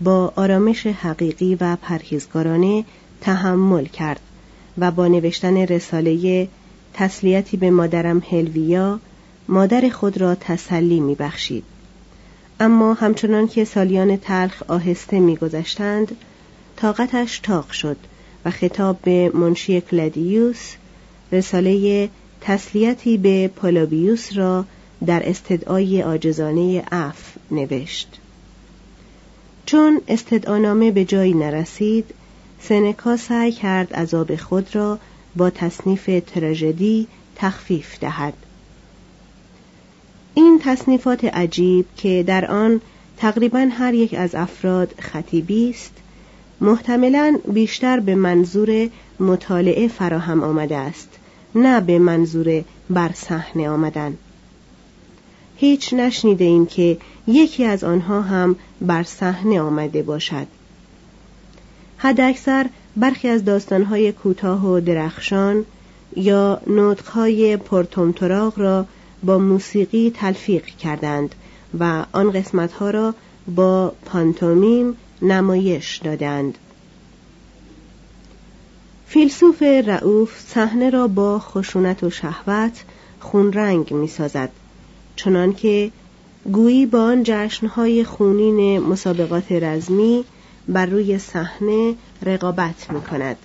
با آرامش حقیقی و پرهیزگارانه تحمل کرد و با نوشتن رساله تسلیتی به مادرم هلویا مادر خود را تسلی می بخشید. اما همچنان که سالیان تلخ آهسته میگذشتند طاقتش طاق شد و خطاب به منشی کلادیوس رساله تسلیتی به پولوبیوس را در استدعای عاجزانه عفو نوشت چون استدعانامه به جایی نرسید سنکا سعی کرد عذاب خود را با تصنیف تراژدی تخفیف دهد. این تصنیفات عجیب که در آن تقریبا هر یک از افراد خطیبی است محتملا بیشتر به منظور مطالعه فراهم آمده است نه به منظور بر صحنه آمدن. هیچ نشنیده ایم که یکی از آنها هم بر صحنه آمده باشد. حداکثر برخی از داستانهای کوتاه و درخشان یا نطقهای پرتمتراغ را با موسیقی تلفیق کردند و آن قسمتها را با پانتومیم نمایش دادند. فیلسوف رعوف صحنه را با خشونت و شهوت خونرنگ می سازد چنان که گویی با آن جشنهای خونین مسابقات رزمی بر روی صحنه رقابت می کند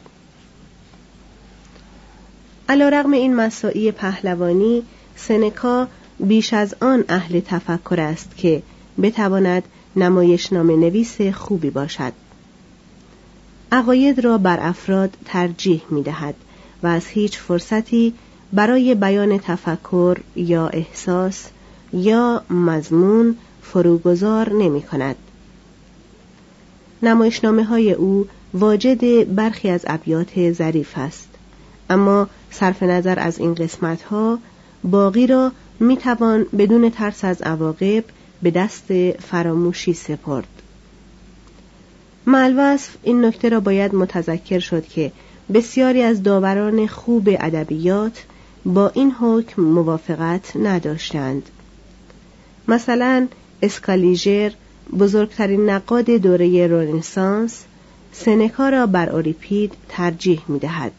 علا رغم این مساعی پهلوانی سنکا بیش از آن اهل تفکر است که بتواند نمایشنامه نویس خوبی باشد. عقاید را بر افراد ترجیح می دهد و از هیچ فرصتی برای بیان تفکر یا احساس یا مضمون فروگذار نمی کند. نمایشنامه های او واجد برخی از ابیات ظریف است. اما صرف نظر از این قسمت ها باقی را می توان بدون ترس از عواقب به دست فراموشی سپرد. ملوصف این نکته را باید متذکر شد که بسیاری از داوران خوب ادبیات با این حکم موافقت نداشتند. مثلا اسکالیژر بزرگترین نقاد دوره رونسانس سنکا را بر اوریپید ترجیح می دهد.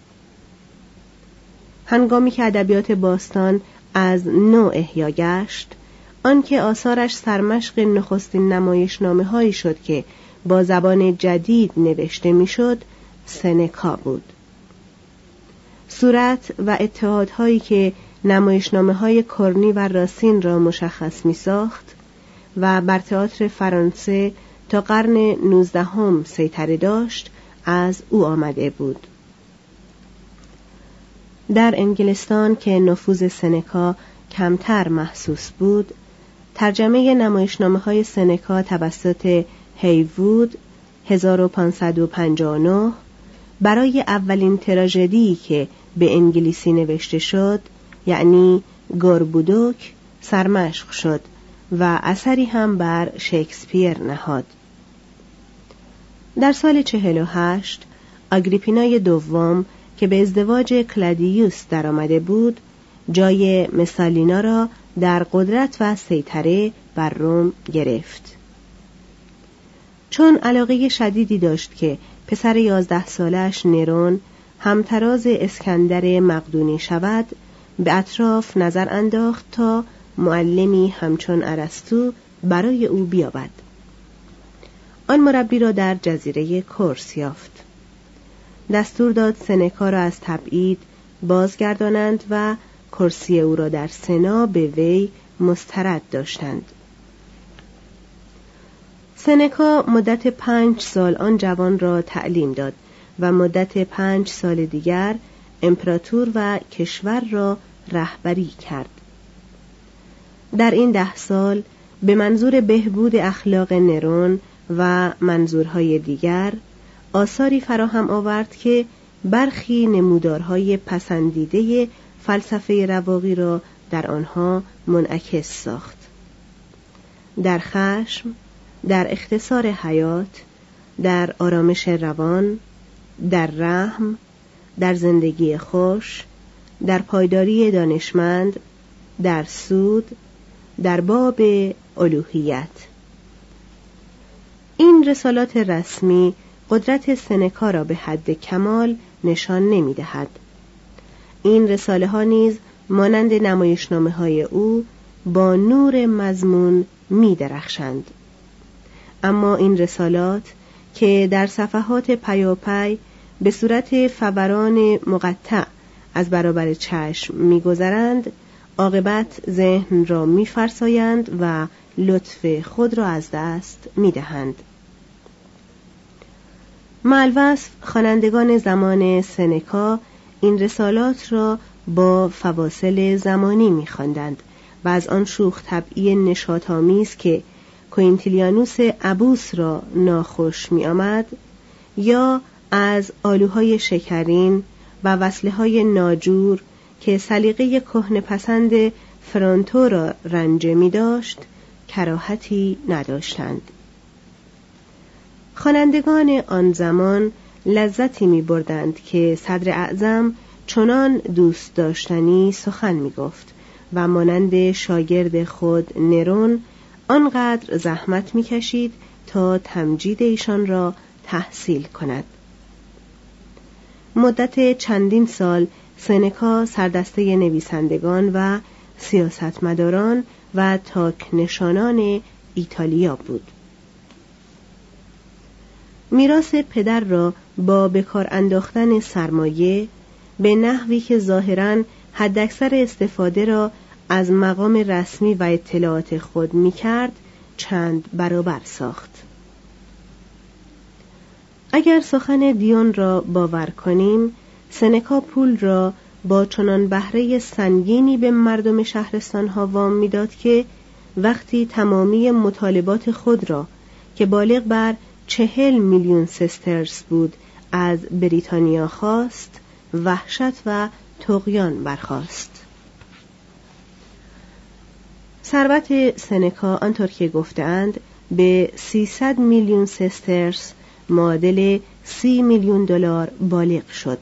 هنگامی که ادبیات باستان از نوع احیا گشت آنکه آثارش سرمشق نخستین نمایشنامه هایی شد که با زبان جدید نوشته می‌شد سنکا بود صورت و اتحادهایی که نمایشنامه های کرنی و راسین را مشخص می ساخت و بر تئاتر فرانسه تا قرن نوزدهم سیطره داشت از او آمده بود. در انگلستان که نفوذ سنکا کمتر محسوس بود ترجمه نمایشنامه های سنکا توسط هیوود 1559 برای اولین تراژدی که به انگلیسی نوشته شد یعنی گوربودوک سرمشق شد و اثری هم بر شکسپیر نهاد. در سال چهل و هشت آگریپینای دوم که به ازدواج کلادیوس درآمده بود جای مسالینا را در قدرت و سیطره بر روم گرفت. چون علاقه شدیدی داشت که پسر یازده سالش نرون همتراز اسکندر مقدونی شود به اطراف نظر انداخت تا معلمی همچون ارسطو برای او بیابد. آن مربی را در جزیره کورس یافت. دستور داد سنکا را از تبعید بازگردانند و کرسی او را در سنا به وی مسترد داشتند. سنکا مدت پنج سال آن جوان را تعلیم داد و مدت پنج سال دیگر امپراتور و کشور را رهبری کرد. در این ده سال به منظور بهبود اخلاق نرون و منظورهای دیگر آثاری فراهم آورد که برخی نمودارهای پسندیده فلسفه رواقی را در آنها منعکس ساخت. در خشم در اختصار حیات در آرامش روان در رحم در زندگی خوش در پایداری دانشمند در سود در باب الوهیت این رسالات رسمی قدرت سنکا را به حد کمال نشان نمی دهد. این رساله ها نیز مانند نمایشنامه های او با نور مضمون می درخشند. اما این رسالات که در صفحات پیاپی به صورت فوران مقطع از برابر چشم میگذرند عاقبت ذهن را میفرسایند و لطف خود را از دست می‌دهند. ملوصف خوانندگان زمان سنکا این رسالات را با فواصل زمانی میخواندند و از آن شوخ طبعی نشاطآمیز که کوینتیلیانوس ابوس را ناخوش می آمد یا از آلوهای شکرین و وصله های ناجور که سلیقه کهن پسند فرانتو را رنجه می داشت کراهتی نداشتند. خوانندگان آن زمان لذتی می بردند که صدر اعظم چنان دوست داشتنی سخن می گفت و مانند شاگرد خود نرون آنقدر زحمت می‌کشید تا تمجید ایشان را تحصیل کند. مدت چندین سال سنکا سردسته نویسندگان و سیاستمداران و تاک نشانان ایتالیا بود. میراث پدر را با بکار انداختن سرمایه به نحوی که ظاهرا حداکثر استفاده را از مقام رسمی و اطلاعات خود می کرد چند برابر ساخت. اگر سخن دیون را باور کنیم سنکا پول را با چنان بهره سنگینی به مردم شهرستان ها وام می‌داد که وقتی تمامی مطالبات خود را که بالغ بر چهل میلیون سسترس بود از بریتانیا خواست وحشت و تقیان برخاست. ثروت سنکا آنطور که گفتند به 300 میلیون سسترس معادل 30 میلیون دلار بالغ شد.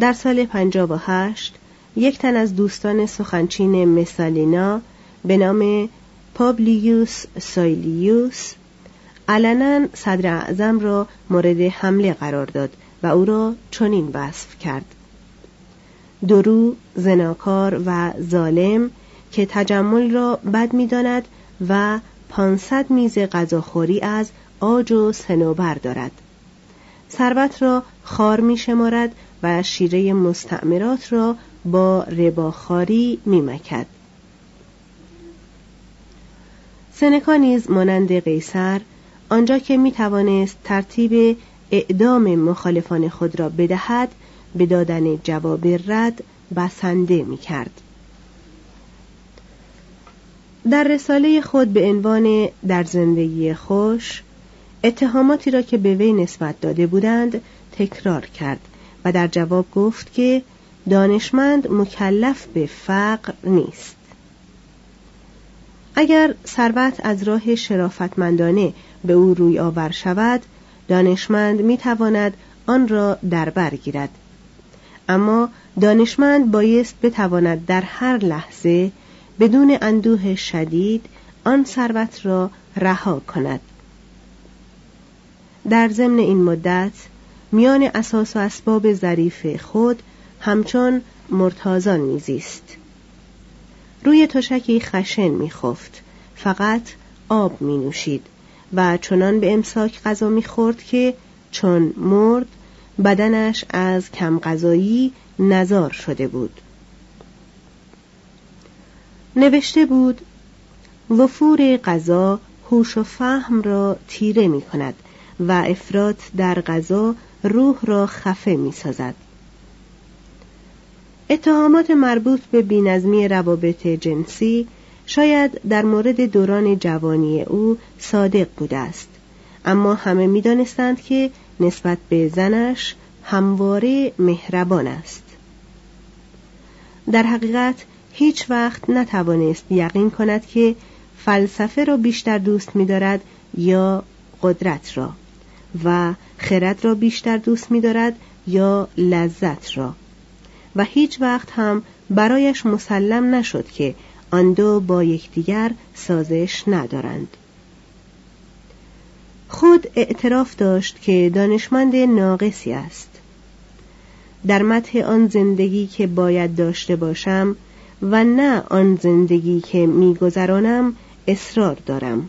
در سال 58 یک تن از دوستان سخنچین مسالینا به نام پابلیوس سایلیوس علنا صدر اعظم را مورد حمله قرار داد و او را چنین وصف کرد. درو زناکار و ظالم که تجمل را بد می‌داند و پانصد میز غذاخوری از آج و سنوبر دارد ثروت را خار می شمارد و شیره مستعمرات را با رباخاری می مکد. سنکا نیز مانند قیصر آنجا که می توانست ترتیب اعدام مخالفان خود را بدهد به دادن جواب رد بسنده می کرد. در رساله خود به عنوان در زندگی خوش اتهاماتی را که به وی نسبت داده بودند تکرار کرد و در جواب گفت که دانشمند مکلف به فقر نیست. اگر ثروت از راه شرافتمندانه به او روی آور شود دانشمند می‌تواند آن را در بر گیرد. اما دانشمند بایست بتواند در هر لحظه بدون اندوه شدید آن ثروت را رها کند. در ضمن این مدت میان اساس و اسباب ظریف خود همچون مرتازان میزیست. روی تشکی خشن میخفت. فقط آب می نوشید و چنان به امساک غذا می‌خورد که چون مرد بدنش از کم غذایی نزار شده بود. نوشته بود وفور غذا هوش و فهم را تیره می کند و افراد در غذا روح را خفه می سازد. اتهامات مربوط به بینظمی روابط جنسی شاید در مورد دوران جوانی او صادق بوده است. اما همه می دانستند که نسبت به زنش همواره مهربان است. در حقیقت هیچ وقت نتوانست یقین کند که فلسفه را بیشتر دوست می دارد یا قدرت را. و خرد را بیشتر دوست می دارد یا لذت را. و هیچ وقت هم برایش مسلم نشد که آن دو با یکدیگر سازش ندارند. خود اعتراف داشت که دانشمند ناقصی است. در متح آن زندگی که باید داشته باشم و نه آن زندگی که میگذرانم اصرار دارم.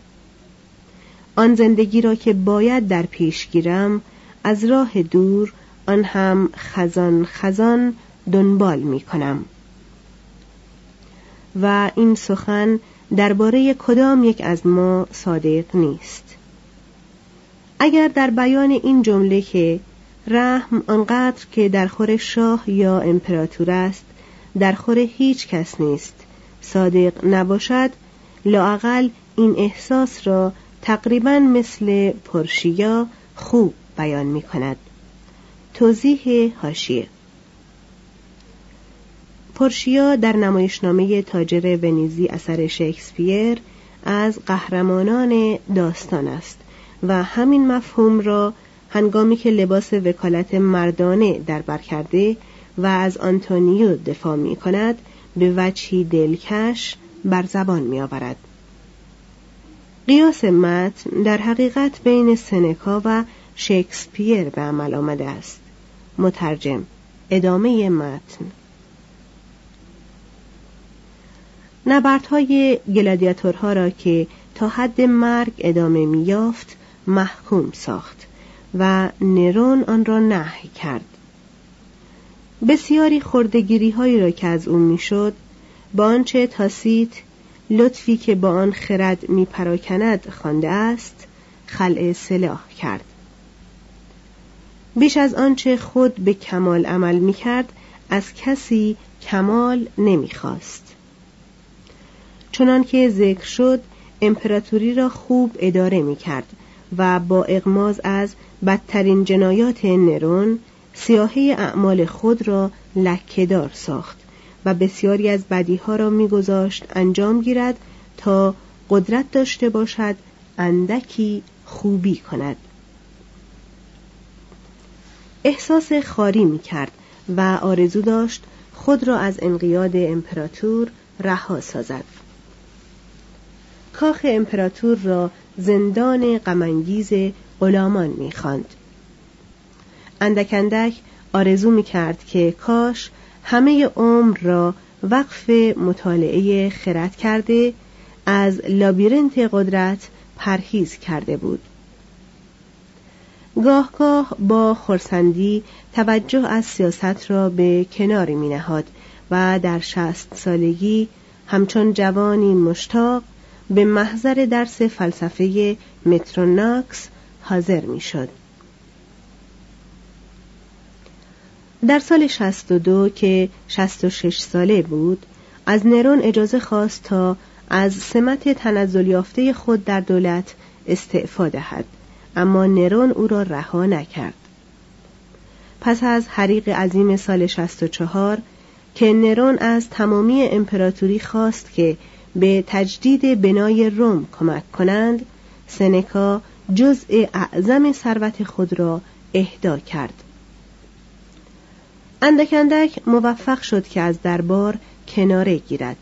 آن زندگی را که باید در پیش گیرم از راه دور آن هم خزان خزان دنبال می کنم. و این سخن درباره کدام یک از ما صادق نیست. اگر در بیان این جمله که رحم آنقدر که در خور شاه یا امپراتور است در خور هیچ کس نیست صادق نباشد لاقل این احساس را تقریبا مثل پرشیا خوب بیان می کند توضیح هاشیه پرشیا در نمایشنامه تاجر ونیزی اثر شکسپیر از قهرمانان داستان است و همین مفهوم را هنگامی که لباس وکالت مردانه در بر کرده و از آنتونیو دفاع می کند به وجهی دلکش بر زبان می آورد. قیاس متن در حقیقت بین سنکا و شکسپیر به عمل آمده است. مترجم ادامه متن نبردهای گلادیاتورها را که تا حد مرگ ادامه میافت محکوم ساخت و نرون آن را نهی کرد بسیاری خردگیری هایی را که از او می‌شد با آنچه تاسیت لطفی که با آن خرد می پراکند خوانده است خلع سلاح کرد. بیش از آنچه خود به کمال عمل می کرد از کسی کمال نمی خواست چنان که ذکر شد امپراتوری را خوب اداره می کرد و با اغماز از بدترین جنایات نرون سیاهی اعمال خود را لکهدار ساخت. و بسیاری از بدیها را میگذاشت انجام گیرد تا قدرت داشته باشد اندکی خوبی کند. احساس خاری می کرد و آرزو داشت خود را از انقیاد امپراتور رها سازد. کاخ امپراتور را زندان غمانگیز غلامان می‌خواند. اندک اندک آرزو می کرد که کاش همه عمر را وقف مطالعه خرد کرده از لابیرنت قدرت پرهیز کرده بود گاه با خورسندی توجه از سیاست را به کناری می نهاد و در شست سالگی همچون جوانی مشتاق به محضر درس فلسفه متروناکس حاضر می شد. در سال 62 که 66 ساله بود از نرون اجازه خواست تا از سمت تنزل یافته خود در دولت استعفا دهد اما نرون او را رها نکرد. پس از حریق عظیم سال 64 که نرون از تمامی امپراتوری خواست که به تجدید بنای روم کمک کنند سنکا جزء اعظم ثروت خود را اهدا کرد. اندک اندک موفق شد که از دربار کناره گیرد.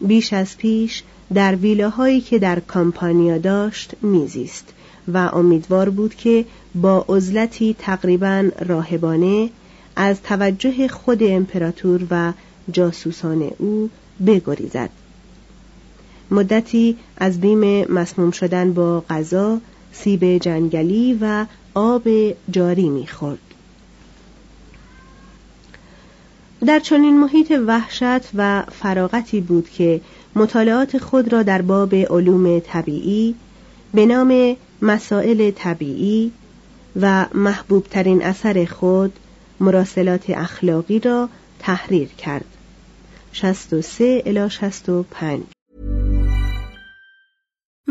بیش از پیش در ویلاهایی که در کامپانیا داشت میزیست و امیدوار بود که با عزلتی تقریبا راهبانه از توجه خود امپراتور و جاسوسان او بگریزد. مدتی از بیم مسموم شدن با غذا سیب جنگلی و آب جاری می‌خورد. در چنین محیط وحشت و فراغتی بود که مطالعات خود را در باب علوم طبیعی به نام مسائل طبیعی و محبوبترین اثر خود مراسلات اخلاقی را تحریر کرد. 63 الی 65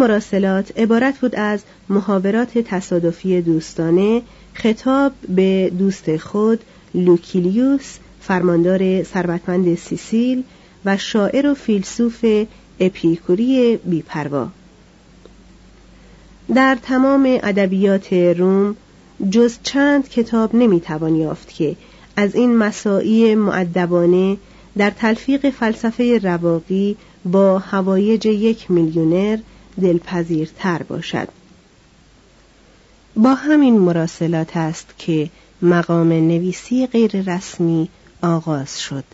مراسلات عبارت بود از محاورات تصادفی دوستانه خطاب به دوست خود لوکیلیوس فرماندار ثروتمند سیسیل و شاعر و فیلسوف اپیکوری بیپروا. در تمام ادبیات روم جز چند کتاب نمی‌توان یافت که از این مساعی معدبانه در تلفیق فلسفه رواقی با هوایج یک میلیونر دلپذیرتر باشد با همین مراسلات است که مقام نویسی غیر رسمی آغاز شد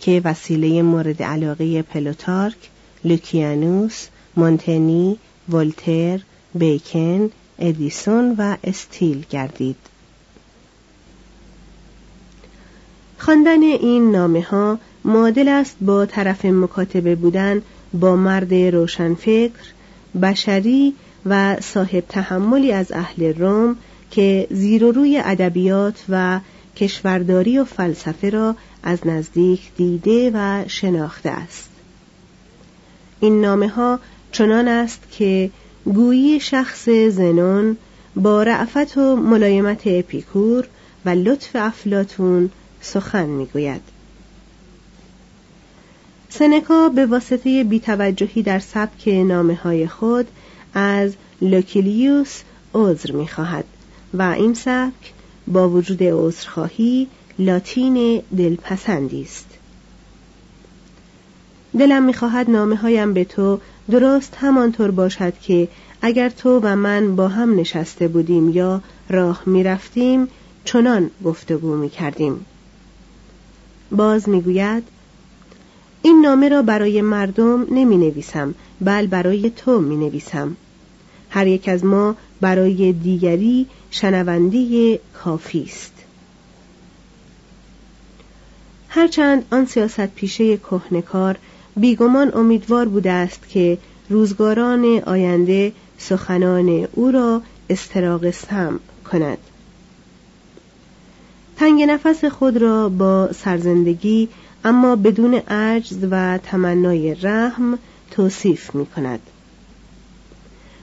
که وسیله مورد علاقه پلوتارک، لوکیانوس، مونتنی، ولتر، بیکن، ادیسون و استیل گردید. خواندن این نامه ها معادل است با طرف مکاتبه بودن با مرد روشنفکر بشری و صاحب تحملی از اهل روم که زیر و روی ادبیات و کشورداری و فلسفه را از نزدیک دیده و شناخته است. این نامه ها چنان است که گویی شخص زنون با رأفت و ملایمت اپیکور و لطف افلاطون سخن می‌گوید. سنکا به واسطه بیتوجهی در سبک نامه های خود از لوکیلیوس عذر می‌خواهد و این سبک با وجود عذرخواهی لاتین دلپسندی است. دلم می‌خواهد نامه هایم به تو درست همانطور باشد که اگر تو و من با هم نشسته بودیم یا راه می‌رفتیم چنان گفتگو می‌کردیم. باز می‌گوید نامه را برای مردم نمی نویسم بل برای تو می نویسم هر یک از ما برای دیگری شنونده کافی است. هرچند آن سیاست پیشه کهنکار بیگمان امیدوار بوده است که روزگاران آینده سخنان او را استراق سم کند. تنگ نفس خود را با سرزندگی اما بدون عجز و تمنای رحم توصیف می کند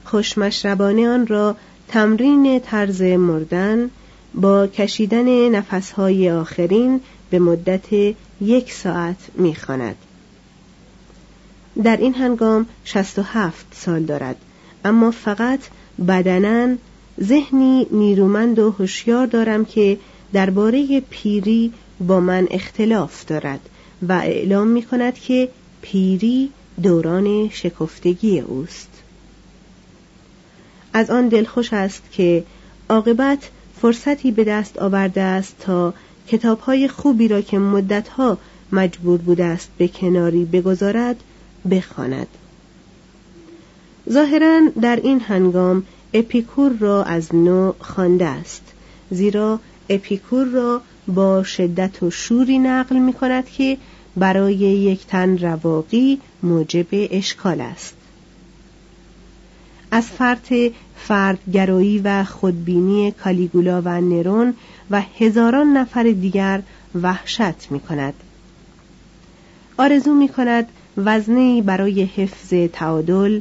خوشمشربانه آن را تمرین طرز مردن با کشیدن نفسهای آخرین به مدت یک ساعت می‌خواند. در این هنگام شست و هفت سال دارد اما فقط بدنن ذهنی نیرومند و هوشیار دارم که درباره پیری با من اختلاف دارد و اعلام می کند که پیری دوران شکفتگی اوست از آن دلخوش است که عاقبت فرصتی به دست آورده است تا کتابهای خوبی را که مدتها مجبور بوده است به کناری بگذارد بخواند. ظاهرا در این هنگام اپیکور را از نو خوانده است زیرا اپیکور را با شدت و شوری نقل می کند که برای یک تن رواقی موجب اشکال است. از فرط فردگرایی و خودبینی کالیگولا و نرون و هزاران نفر دیگر وحشت می کند آرزو می کند وزنی برای حفظ تعادل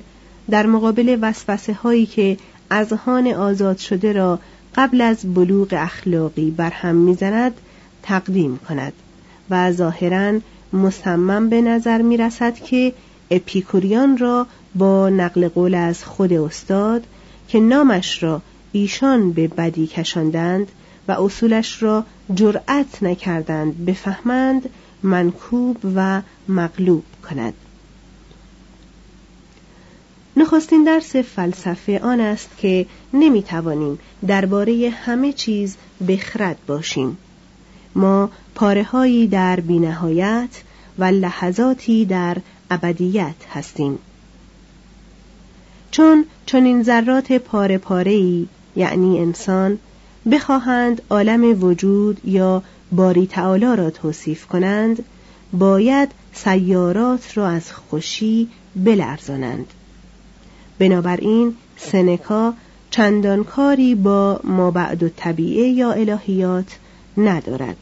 در مقابل وسوسه هایی که از هان آزاد شده را قبل از بلوغ اخلاقی برهم می‌زند تقدیم کند و ظاهرا مصمم به نظر می رسد که اپیکوریان را با نقل قول از خود استاد که نامش را ایشان به بدی کشاندند و اصولش را جرأت نکردند بفهمند منکوب و مغلوب کند. نخستین درس فلسفه آن است که نمی توانیم درباره همه چیز بخرد باشیم. ما پاره در بینهایت و لحظاتی در ابدیت هستیم. چون این ذرات پاره پاره ای یعنی انسان بخواهند عالم وجود یا باری تعالی را توصیف کنند باید سیارات را از خوشی بلرزانند. بنابراین سنکا چندان کاری با مابعد و طبیعه یا الهیات ندارد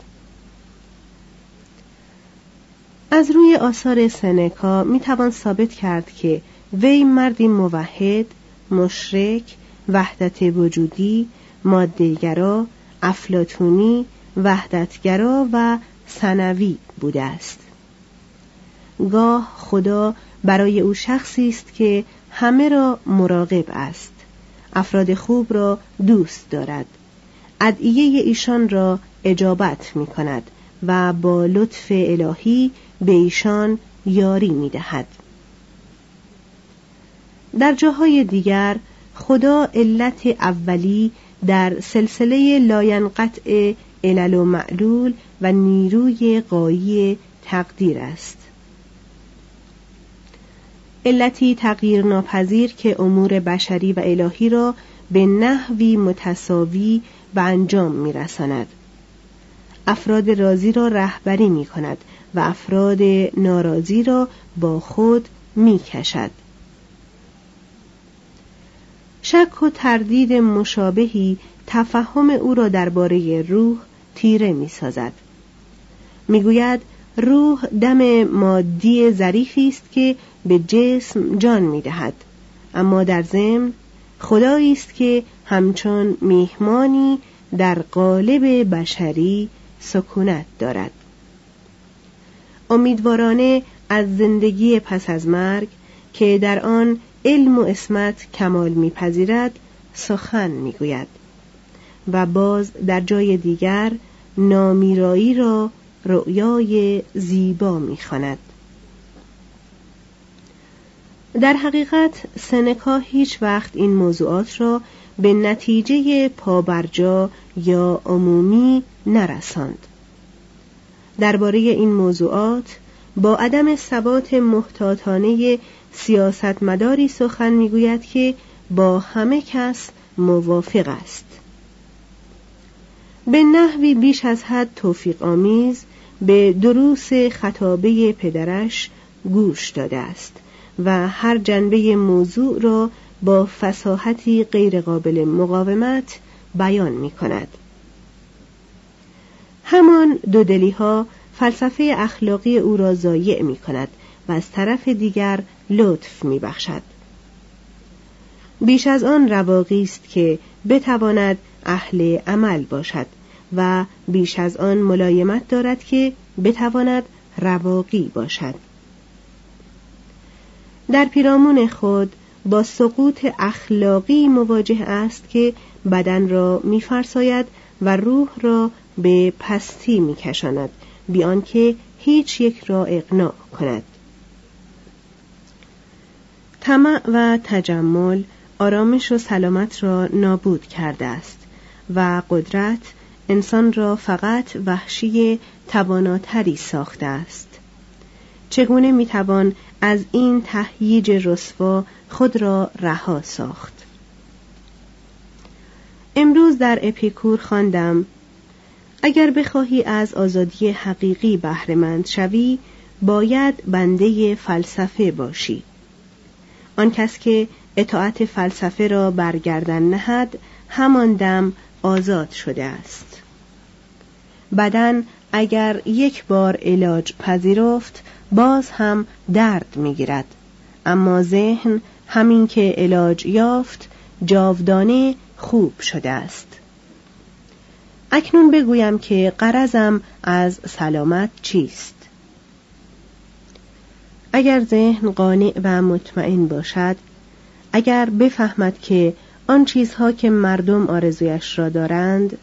از روی آثار سنکا می توان ثابت کرد که وی مردی موحد، مشرک، وحدت وجودی، مادهگرا، افلاتونی، وحدتگرا و سنوی بوده است. گاه خدا برای او شخصی است که همه را مراقب است. افراد خوب را دوست دارد. ادعیه ایشان را اجابت می کند و با لطف الهی به ایشان یاری می دهد. در جاهای دیگر خدا علت اولی در سلسله لاینقطع علل و معلول و نیروی قایی تقدیر است علتی تغییر ناپذیر که امور بشری و الهی را به نحوی متساوی و انجام میرساند افراد راضی را رهبری می کند و افراد ناراضی را با خود می کشد. شک و تردید مشابهی تفهم او را درباره روح تیره می سازد. می گوید روح دم مادی ظریفی است که به جسم جان می دهد. اما در ضمن خدایی است که همچون میهمانی در قالب بشری سکونت دارد امیدوارانه از زندگی پس از مرگ که در آن علم و اسمت کمال میپذیرد سخن می‌گوید و باز در جای دیگر نامیرایی را رؤیای زیبا می‌خواند. در حقیقت سنکا هیچ وقت این موضوعات را به نتیجه پابرجا یا عمومی نرساند. درباره این موضوعات با عدم ثبات محتاطانه سیاستمداری سخن می‌گوید که با همه کس موافق است. به نحوی بیش از حد توفیق آمیز به دروس خطابه پدرش گوش داده است و هر جنبه موضوع را با فساحتی غیرقابل مقاومت بیان می کند. همان دودلی ها فلسفه اخلاقی او را ضایع می کند و از طرف دیگر لطف می بخشد. بیش از آن رواقی است که بتواند اهل عمل باشد و بیش از آن ملایمت دارد که بتواند رواقی باشد. در پیرامون خود با سقوط اخلاقی مواجه است که بدن را میفرساید و روح را به پستی میکشاند بیان که هیچ یک را اقناع کند. طمع و تجمل آرامش و سلامت را نابود کرده است و قدرت انسان را فقط وحشی تواناتری ساخته است. چگونه می‌توان از این تهییج رسوا خود را رها ساخت؟ امروز در اپیکور خواندم اگر بخواهی از آزادی حقیقی بهرهمند شوی باید بنده فلسفه باشی. آن کس که اطاعت فلسفه را برگردن نهد همان دم آزاد شده است. بدن اگر یک بار علاج پذیرفت باز هم درد می‌گیرد. اما ذهن همین که علاج یافت جاودانه خوب شده است. اکنون بگویم که قرضم از سلامت چیست. اگر ذهن قانع و مطمئن باشد اگر بفهمد که آن چیزها که مردم آرزویش را دارند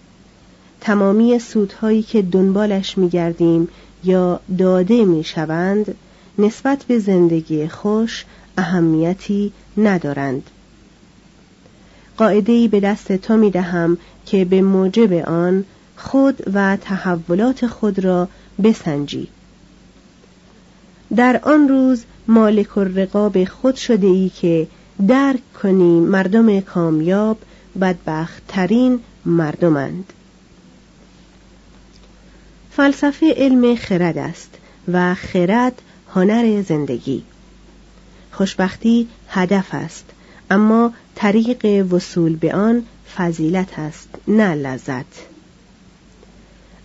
تمامی سودهایی که دنبالش میگردیم یا داده می‌شوند نسبت به زندگی خوش اهمیتی ندارند. قاعده‌ای به دست تو می دهم که به موجب آن خود و تحولات خود را بسنجی. در آن روز مالک الرقاب خود شده ای که درک کنی مردم کامیاب بدبخت ترین مردمند. فلسفه علم خرد است و خرد هنر زندگی خوشبختی هدف است اما طریق وصول به آن فضیلت است نه لذت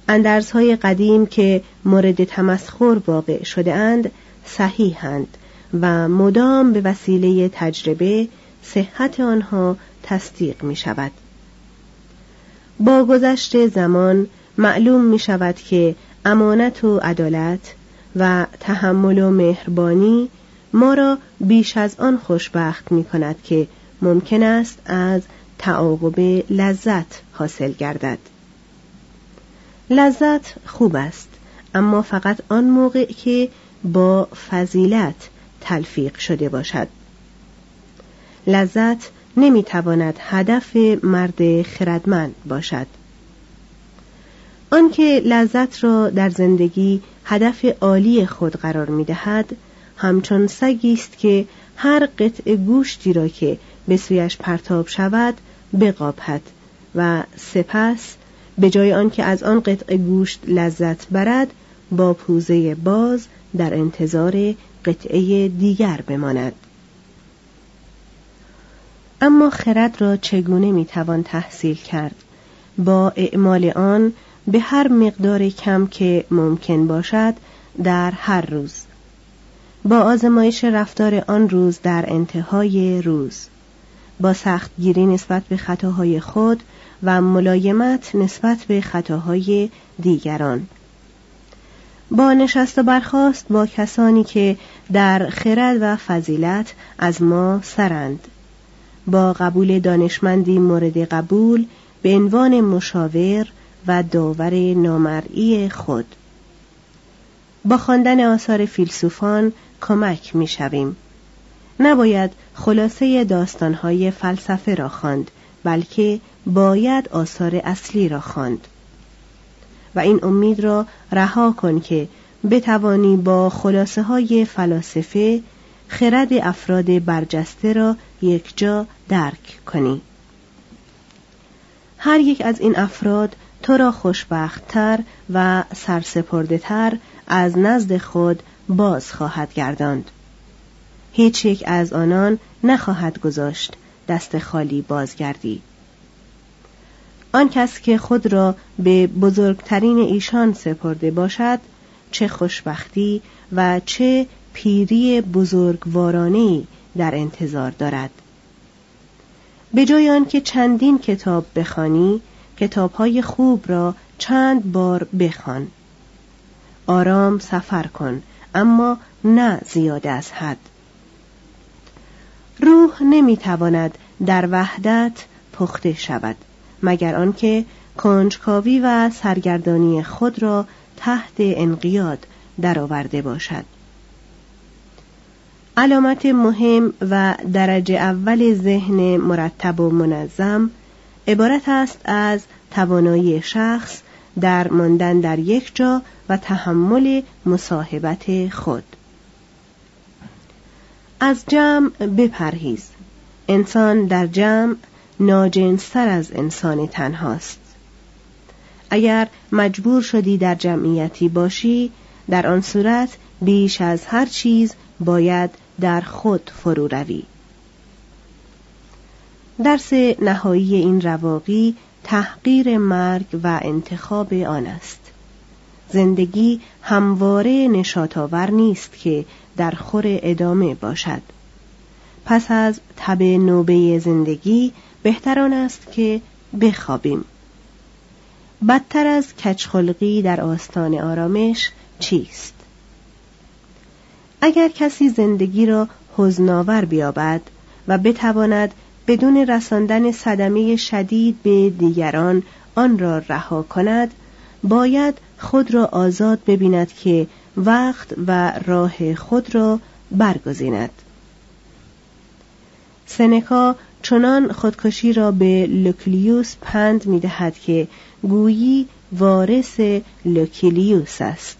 اندرزهای قدیم که مورد تمسخر واقع شده اند صحیحند و مدام به وسیله تجربه صحت آنها تصدیق می شود. با گذشت زمان معلوم می شود که امانت و عدالت و تحمل و مهربانی ما را بیش از آن خوشبخت می کند که ممکن است از تعاقب لذت حاصل گردد. لذت خوب است اما فقط آن موقع که با فضیلت تلفیق شده باشد. لذت نمی‌تواند هدف مرد خردمند باشد. آنکه لذت را در زندگی هدف عالی خود قرار می دهد همچون سگی است که هر قطع گوشتی را که به سویش پرتاب شود بقاپد و سپس به جای آنکه از آن قطع گوشت لذت برد با پوزه باز در انتظار قطعه دیگر بماند. اما خرد را چگونه می‌توان تحصیل کرد؟ با اعمال آن به هر مقدار کم که ممکن باشد در هر روز. با آزمایش رفتار آن روز در انتهای روز. با سختگیری نسبت به خطاهای خود و ملایمت نسبت به خطاهای دیگران. با نشست و برخاست با کسانی که در خرد و فضیلت از ما سرند. با قبول دانشمندی مورد قبول به عنوان مشاور و داور نامرئی خود. با خواندن آثار فیلسوفان کمک می شویم. نباید خلاصه داستانهای فلسفه را خواند بلکه باید آثار اصلی را خواند. و این امید را رها کن که بتوانی با خلاصه های فلاسفه خرد افراد برجسته را یکجا درک کنی. هر یک از این افراد تو را خوشبختتر و سرسپرده تر از نزد خود باز خواهد گرداند. هیچ یک از آنان نخواهد گذاشت دست خالی بازگردی. آن کس که خود را به بزرگترین ایشان سپرده باشد چه خوشبختی و چه پیری بزرگوارانه در انتظار دارد. به جای آنکه چندین کتاب بخوانی کتابهای خوب را چند بار بخوان. آرام سفر کن اما نه زیاد از حد. روح نمی‌تواند در وحدت پخته شود مگر آنکه کنجکاوی و سرگردانی خود را تحت انقیاد درآورده باشد. علامت مهم و درجه اول ذهن مرتب و منظم عبارت است از توانایی شخص در ماندن در یک جا و تحمل مصاحبت خود. از جمع بپرهیز. انسان در جمع ناجنستر از انسان تنهاست. اگر مجبور شدی در جمعیتی باشی در آن صورت بیش از هر چیز باید در خود فرو روی. درس نهایی این رواقی تحقیر مرگ و انتخاب آن است. زندگی همواره نشاتآور نیست که در خور ادامه باشد. پس از تب نوبه زندگی بهتران است که بخوابیم. بدتر از کچخلقی در آستان آرامش چیست؟ اگر کسی زندگی را حزن‌آور بیابد و بتواند بدون رساندن صدمه شدید به دیگران آن را رها کند باید خود را آزاد ببیند که وقت و راه خود را برگزیند. سنکا چنان خودکشی را به لوکیلیوس پند می دهد که گویی وارث لوکیلیوس است.